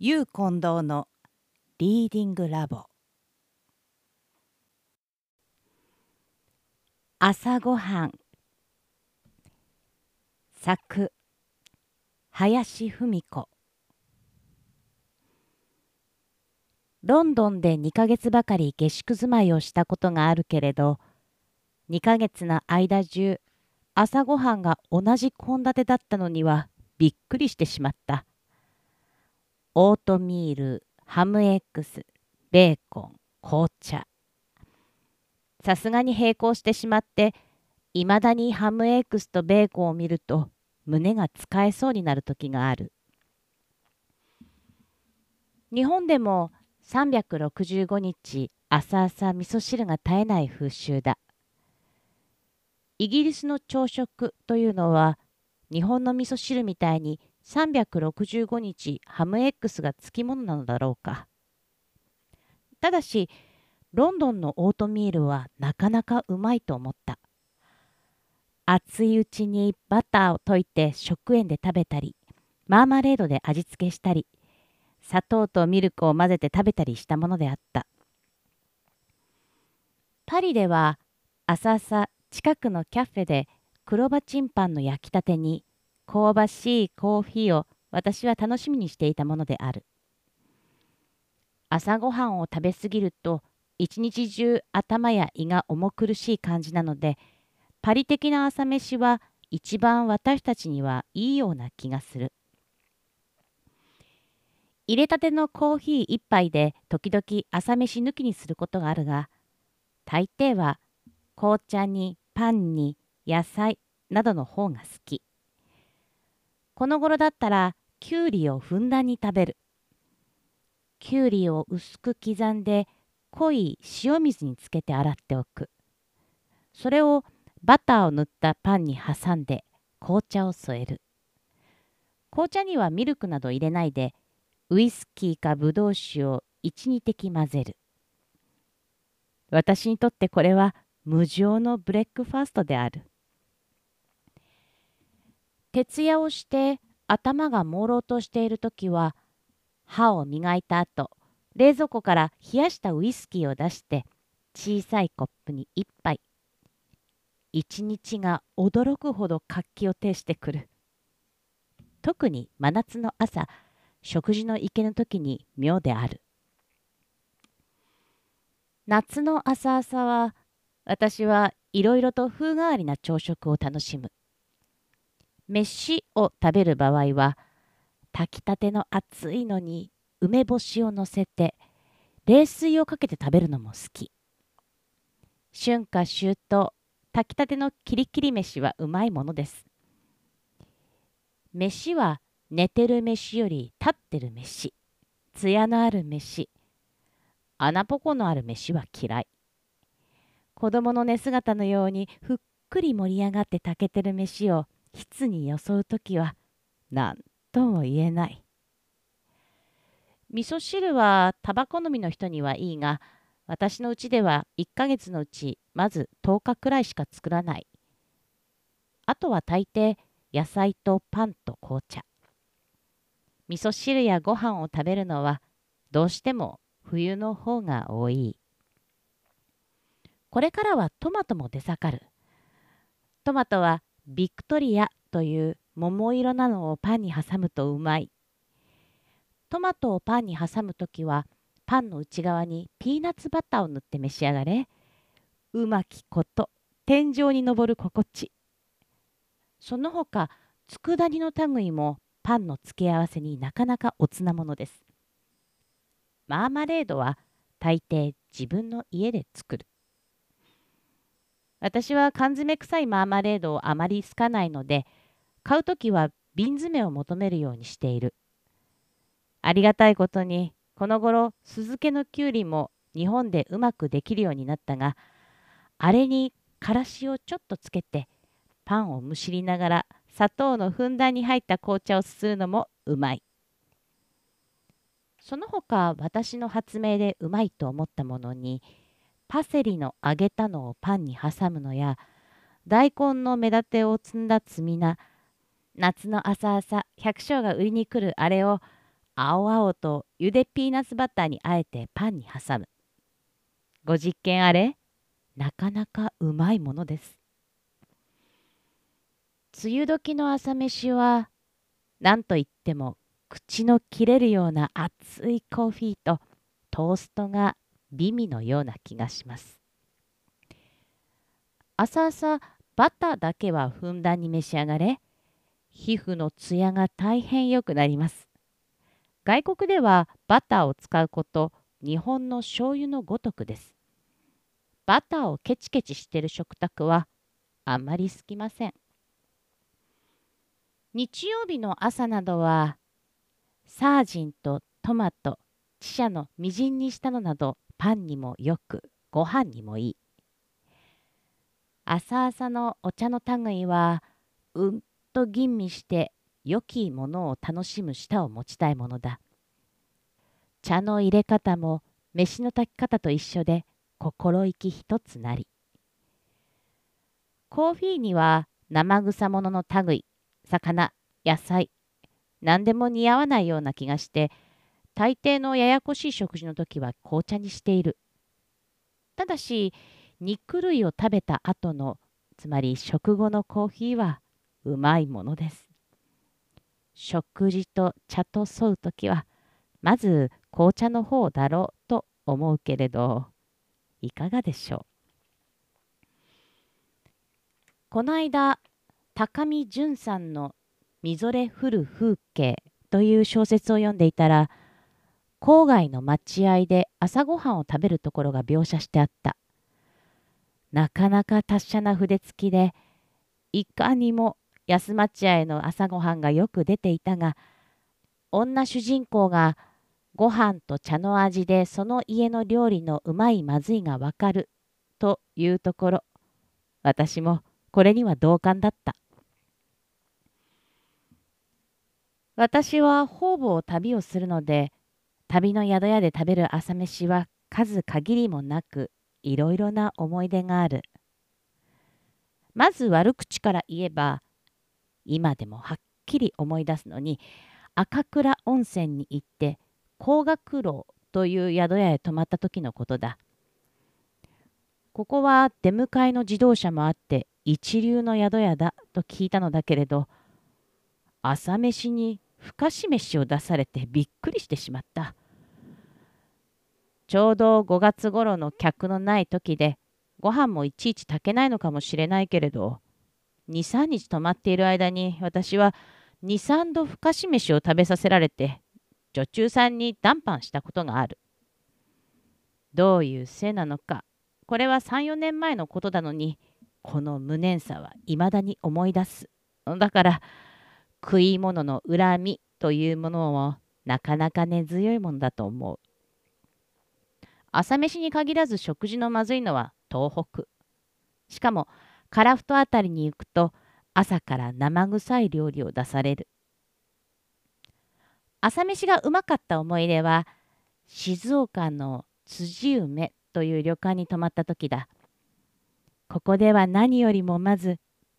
ゆう近藤のリーディングラボ。朝ごはん。作林文子。ロンドンで2ヶ月ばかり下宿住まいをしたことがあるけれど2ヶ月の間中朝ごはんが同じ献立だったのにはびっくりしてしまった。オートミール、ハムエッグス、ベーコン、紅茶。さすがに並行してしまって、いまだにハムエッグスとベーコンを見ると胸が使えそうになる時がある。日本でも365日朝朝味噌汁が絶えない風習だ。イギリスの朝食というのは日本の味噌汁みたいに365日ハムエッグスがつきものなのだろうか。ただし、ロンドンのオートミールはなかなかうまいと思った。熱いうちにバターを溶いて食塩で食べたり、マーマレードで味付けしたり、砂糖とミルクを混ぜて食べたりしたものであった。パリでは朝々近くのキャフェで黒葉チンパンの焼きたてに香ばしいコーヒーを私は楽しみにしていたものである。朝ごはんを食べ過ぎると一日中頭や胃が重苦しい感じなのでパリ的な朝飯は一番私たちにはいいような気がする。入れたてのコーヒー一杯で時々朝飯抜きにすることがあるが大抵は紅茶にパンに野菜などの方が好き。この頃だったらきゅうりをふんだんに食べる。きゅうりを薄く刻んで濃い塩水につけて洗っておく。それをバターを塗ったパンに挟んで紅茶を添える。紅茶にはミルクなど入れないでウイスキーかブドウ酒を12滴混ぜる。私にとってこれは無常のブレックファーストである。徹夜をして頭が朦朧としている時は歯を磨いた後冷蔵庫から冷やしたウイスキーを出して小さいコップに一杯。一日が驚くほど活気を呈してくる。特に真夏の朝食事の池の時に妙である。夏の朝朝は私はいろいろと風変わりな朝食を楽しむ。飯を食べる場合は炊きたての熱いのに梅干しをのせて冷水をかけて食べるのも好き。春夏秋冬炊きたてのキリキリ飯はうまいものです。飯は寝てる飯より立ってる飯艶のある飯穴ぼこのある飯は嫌い。子供の寝姿のようにふっくり盛り上がって炊けてる飯を筆に装う時は何とも言えない。味噌汁はタバコ飲みの人にはいいが私のうちでは1ヶ月のうちまず10日くらいしか作らない。あとは大抵野菜とパンと紅茶。味噌汁やご飯を食べるのはどうしても冬の方が多い。これからはトマトも出盛る。トマトはビクトリアという桃色なのをパンに挟むとうまい。トマトをパンに挟むときはパンの内側にピーナッツバターを塗って召し上がれ。うまきこと天井に昇る心地。その他佃煮の類もパンの付け合わせになかなかおつなものです。マーマレードは大抵自分の家で作る。私は缶詰臭いマーマレードをあまり好かないので、買うときは瓶詰を求めるようにしている。ありがたいことに、この頃、酢漬けのきゅうりも日本でうまくできるようになったが、あれにからしをちょっとつけて、パンをむしりながら砂糖のふんだんに入った紅茶をすするのもうまい。その他私の発明でうまいと思ったものにパセリの揚げたのをパンに挟むのや大根の目立てを積んだ積みな夏の朝朝百姓が売りに来るあれを青々とゆでピーナッツバターにあえてパンに挟む。ご実験あれ？なかなかうまいものです。梅雨時の朝飯は何といっても口の切れるような熱いコーヒーとトーストが美味のような気がします。朝朝バターだけはふんだんに召し上がれ皮膚のツヤが大変良くなります。外国ではバターを使うこと日本の醤油のごとくです。バターをケチケチしてる食卓はあんまり好きません。日曜日の朝などはサージンとトマト、チシャのみじんにしたのなどパンにもよくご飯にもいい。朝朝のお茶の類はうんと吟味して良きものを楽しむ舌を持ちたいものだ。茶の入れ方も飯の炊き方と一緒で心意気一つなり。コーヒーには生臭ものの類、魚、野菜、何でも似合わないような気がして、大抵のややこしい食事の時は紅茶にしている。ただし、肉類を食べた後の、つまり食後のコーヒーはうまいものです。食事と茶と添う時は、まず紅茶の方だろうと思うけれど、いかがでしょう？この間、高見淳さんのみぞれ降る風景という小説を読んでいたら、郊外の待合で朝ごはんを食べるところが描写してあった。なかなか達者な筆付きで、いかにも安待合の朝ごはんがよく出ていたが、女主人公がご飯と茶の味でその家の料理のうまいまずいがわかるというところ、私もこれには同感だった。私は方々旅をするので、旅の宿屋で食べる朝飯は数限りもなくいろいろな思い出がある。まず悪口から言えば、今でもはっきり思い出すのに、赤倉温泉に行って高学楼という宿屋へ泊まった時のことだ。ここは出迎えの自動車もあって一流の宿屋だと聞いたのだけれど、朝飯にふかし飯を出されてびっくりしてしまった。ちょうど5月頃の客のない時で、ご飯もいちいち炊けないのかもしれないけれど、2、3日泊まっている間に私は2、3度ふかし飯を食べさせられて、女中さんに談判したことがある。どういうせいなのか、これは3、4年前のことなのに、この無念さはいまだに思い出す。だから、食い物の恨みというものもなかなか根強いものだと思う。朝飯に限らず食事のまずいのは東北。しかも、樺太あたりに行くと朝から生臭い料理を出される。朝飯がうまかった思い出は、静岡の辻梅という旅館に泊まった時だ。ここでは何よりもまず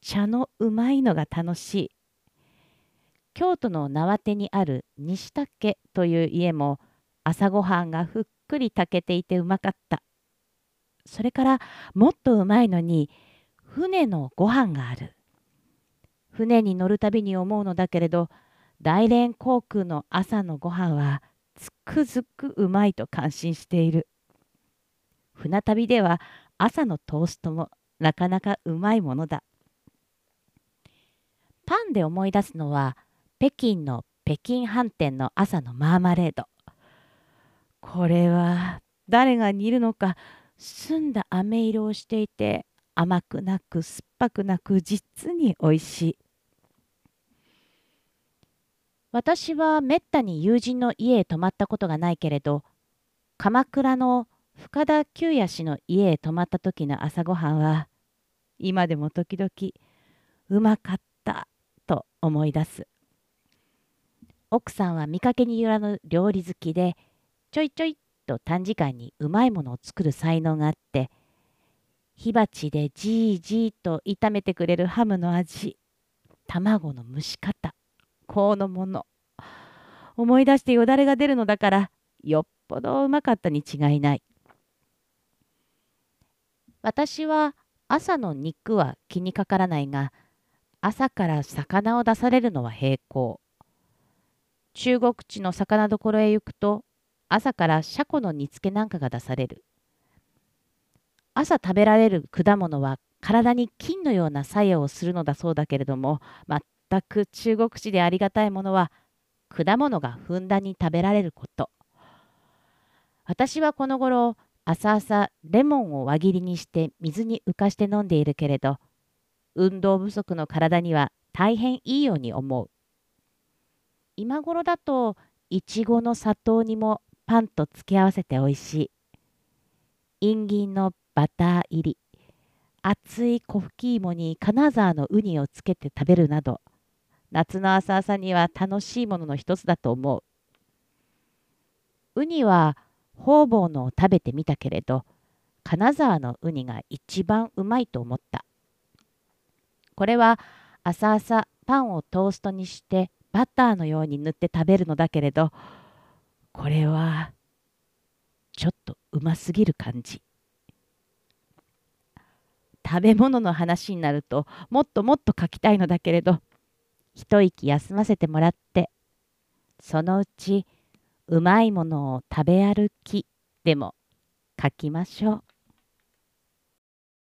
茶のうまいのが楽しい。京都の縄手にある西竹という家も朝ごはんがふっくり炊けていてうまかった。それからもっとうまいのに船のご飯がある。船に乗るたびに思うのだけれど大連航空の朝のご飯はつくづくうまいと感心している。船旅では朝のトーストもなかなかうまいものだ。パンで思い出すのは北京の北京飯店の朝のマーマレード。これは誰が煮るのか澄んだ飴色をしていて甘くなく酸っぱくなく実においしい。私はめったに友人の家へ泊まったことがないけれど鎌倉の深田久也氏の家へ泊まった時の朝ごはんは今でも時々うまかったと思い出す。奥さんは見かけによらぬ料理好きでちょいちょいと短時間にうまいものを作る才能があって火鉢でじーじーと炒めてくれるハムの味卵の蒸し方こうのもの思い出してよだれが出るのだからよっぽどうまかったに違いない。私は朝の肉は気にかからないが朝から魚を出されるのは平行。中国地の魚どころへ行くと朝からシャコの煮付けなんかが出される。朝食べられる果物は体に金のような作用をするのだそうだけれども全く中国地でありがたいものは果物がふんだんに食べられること。私はこの頃朝々レモンを輪切りにして水に浮かして飲んでいるけれど運動不足の体には大変いいように思う。今頃だといちごの砂糖にもパンと付け合わせておいしい。インギンのバター入り。熱い粉吹き芋に金沢のウニをつけて食べるなど夏の朝々には楽しいものの一つだと思う。ウニは方々のを食べてみたけれど金沢のウニが一番うまいと思った。これは朝々パンをトーストにしてバターのように塗って食べるのだけれどこれはちょっとうますぎる感じ食べ物の話になるともっともっと書きたいのだけれど一息休ませてもらってそのうちうまいものを食べ歩きでも書きましょう。